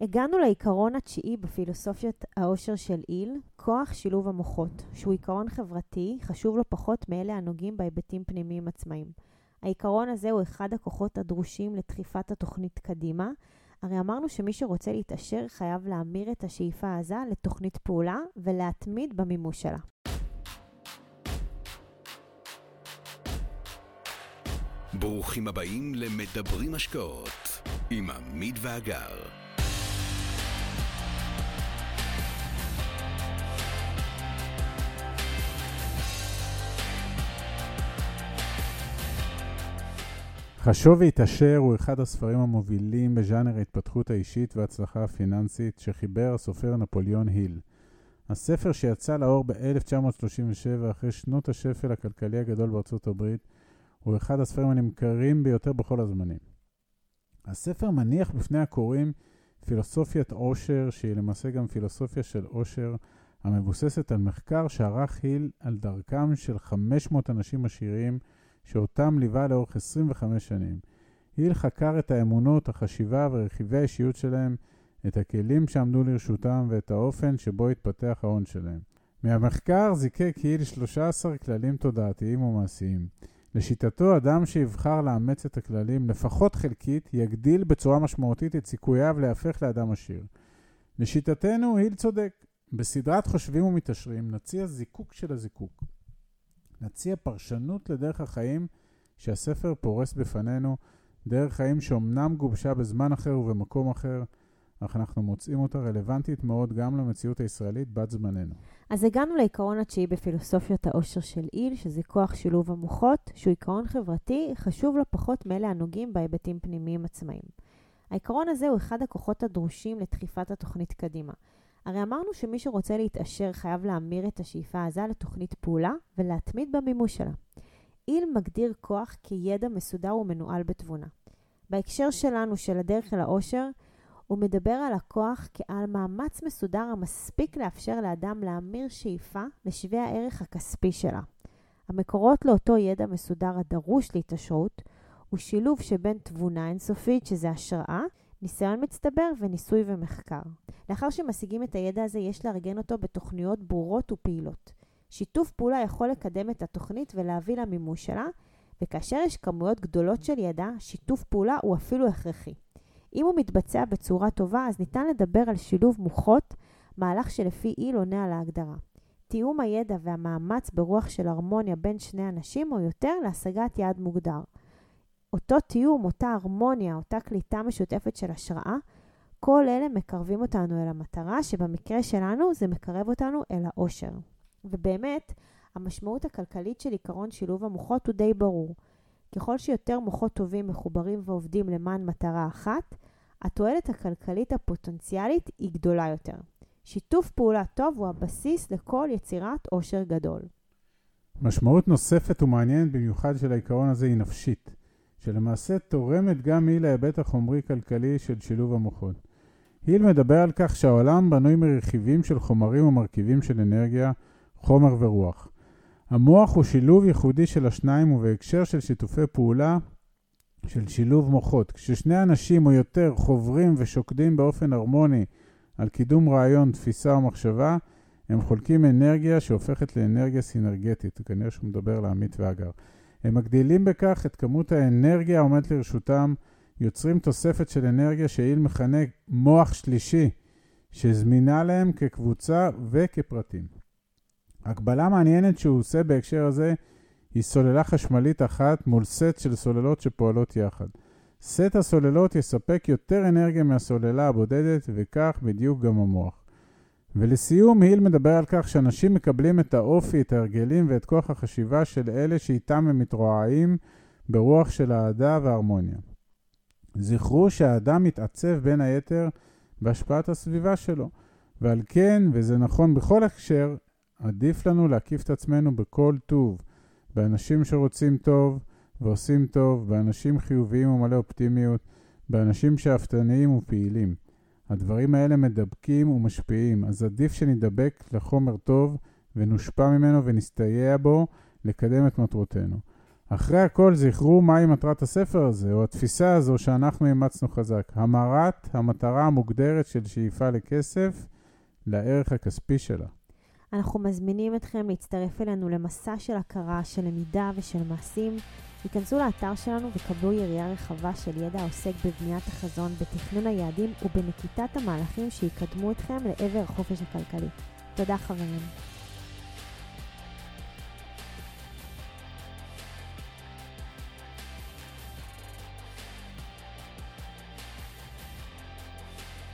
הגענו לעיקרון התשיעי בפילוסופיית העושר של איל, כוח שילוב המוחות, שהוא עיקרון חברתי, חשוב לא פחות מאלה הנוגעים בהיבטים פנימיים עצמאיים. העיקרון הזה הוא אחד הכוחות הדרושים לדחיפת התוכנית קדימה, הרי אמרנו שמי שרוצה להתעשר חייב להמיר את השאיפה העזה לתוכנית פעולה ולהתמיד במימוש שלה. ברוכים הבאים למדברים השקעות עם עמית ואגר. חשוב והתעשר הוא אחד הספרים המובילים בז'אנר ההתפתחות האישית וההצלחה הפיננסית שחיבר הסופר נפוליאון היל. הספר שיצא לאור ב-1937 אחרי שנות השפל הכלכלי הגדול בארצות הברית הוא אחד הספרים הנמכרים ביותר בכל הזמנים. הספר מניח בפני הקוראים פילוסופיית עושר, שהיא למעשה גם פילוסופיה של עושר, המבוססת על מחקר שערך היל על דרכם של 500 אנשים עשירים שאותם ליווה לאורך 25 שנים. היל חקר את האמונות, החשיבה ורכיבי האישיות שלהם, את הכלים שעמדו לרשותם ואת האופן שבו התפתח ההון שלהם. מהמחקר זיקק היל 13 כללים תודעתיים ומעשיים. לשיטתו, אדם שיבחר לאמץ את הכללים, לפחות חלקית, יגדיל בצורה משמעותית את סיכוייו להפך לאדם עשיר. לשיטתנו, היל צודק. בסדרת חושבים ומתעשרים נציע זיקוק של הזיקוק. נציע פרשנות לדרך החיים שהספר פורס בפנינו, דרך חיים שאומנם גובשה בזמן אחר ובמקום אחר, אך אנחנו מוצאים אותה רלוונטית מאוד גם למציאות הישראלית בת זמננו. אז הגענו לעיקרון התשיעי בפילוסופיות העושר של איל, שזה כוח שילוב המוחות, שהוא עיקרון חברתי, חשוב לא פחות מאלה הנוגעים בהיבטים פנימיים עצמאיים. העיקרון הזה הוא אחד הכוחות הדרושים לדחיפת התוכנית קדימה. הרי אמרנו שמי שרוצה להתעשר חייב להמיר את השאיפה העזה לתוכנית פעולה ולהתמיד במימוש שלה. איל מגדיר כוח כידע מסודר ומנוהל בתבונה. בהקשר שלנו של הדרך אל העושר, הוא מדבר על הכוח כעל מאמץ מסודר המספיק לאפשר לאדם להמיר שאיפה לשווה הערך הכספי שלה. המקורות לאותו ידע מסודר הדרוש להתעשרות הוא שילוב שבין תבונה אינסופית, שזה השראה, ניסיון מצטבר וניסוי ומחקר. לאחר שמשיגים את הידע הזה, יש לארגן אותו בתוכניות ברורות ופעילות. שיתוף פעולה יכול לקדם את התוכנית ולהביא למימוש שלה, וכאשר יש כמויות גדולות של ידע, שיתוף פעולה הוא אפילו הכרחי. אם הוא מתבצע בצורה טובה, אז ניתן לדבר על שילוב מוחות, מהלך שלפי איל עונה על ההגדרה. תיאום הידע והמאמץ ברוח של הרמוניה בין שני אנשים או יותר להשגת יעד מוגדר. אותו תיאום, אותה הרמוניה, אותה קליטה משותפת של השראה, כל אלה מקרבים אותנו אל המטרה, שבמקרה שלנו זה מקרב אותנו אל העושר. ובאמת, המשמעות הכלכלית של עיקרון שילוב המוחות הוא די ברור. ככל שיותר מוחות טובים מחוברים ועובדים למען מטרה אחת, התועלת הכלכלית הפוטנציאלית היא גדולה יותר. שיתוף פעולה טוב הוא הבסיס לכל יצירת עושר גדול. משמעות נוספת ומעניינת במיוחד של העיקרון הזה היא נפשית, שלמעשה תורמת גם היא להיבט החומרי-כלכלי של שילוב המוחות. היל מדבר על כך שהעולם בנוי מרכיבים של חומרים ומרכיבים של אנרגיה, חומר ורוח. המוח הוא שילוב ייחודי של השניים ובהקשר של שיתופי פעולה של שילוב מוחות. כששני אנשים או יותר חוברים ושוקדים באופן הרמוני על קידום רעיון, תפיסה או מחשבה, הם חולקים אנרגיה שהופכת לאנרגיה סינרגטית, כנראה שהוא מדבר לעמית ואגר. הם מגדילים בכך את כמות האנרגיה העומדת לרשותם, יוצרים תוספת של אנרגיה שאיל מכנה מוח שלישי, שזמינה להם כקבוצה וכפרטים. הקבלה מעניינת שהוא עושה בהקשר הזה היא סוללה חשמלית אחת מול סט של סוללות שפועלות יחד. סט הסוללות יספק יותר אנרגיה מהסוללה הבודדת, וכך בדיוק גם המוח. ולסיום, היל מדבר על כך שאנשים מקבלים את האופי, את ההרגלים ואת כוח החשיבה של אלה שאיתם הם מתרועעים ברוח של אהדה והרמוניה. זכרו שהאדם מתעצב בין היתר בהשפעת הסביבה שלו, ועל כן, וזה נכון בכל הקשר, עדיף לנו להקיף את עצמנו בכל טוב, באנשים שרוצים טוב ועושים טוב, באנשים חיוביים ומלא אופטימיות, באנשים שאפתניים ופעילים. הדברים האלה מדבקים ומשפיעים, אז עדיף שנדבק לחומר טוב ונושפע ממנו ונסתייע בו לקדם את מטרותינו. אחרי הכל, זכרו מהי מטרת הספר הזה, או התפיסה הזו שאנחנו אימצנו חזק. המרת המטרה המוגדרת של שאיפה לכסף לערך הכספי שלה. אנחנו מזמינים אתכם להצטרף אלינו למסע של הכרה, של למידה ושל מעשים. היכנסו לאתר שלנו וקבלו יריעה רחבה של ידע העוסק בבניית החזון, בתכנון היעדים ובנקיטת המהלכים שיקדמו אתכם לעבר החופש הכלכלי. תודה חברים.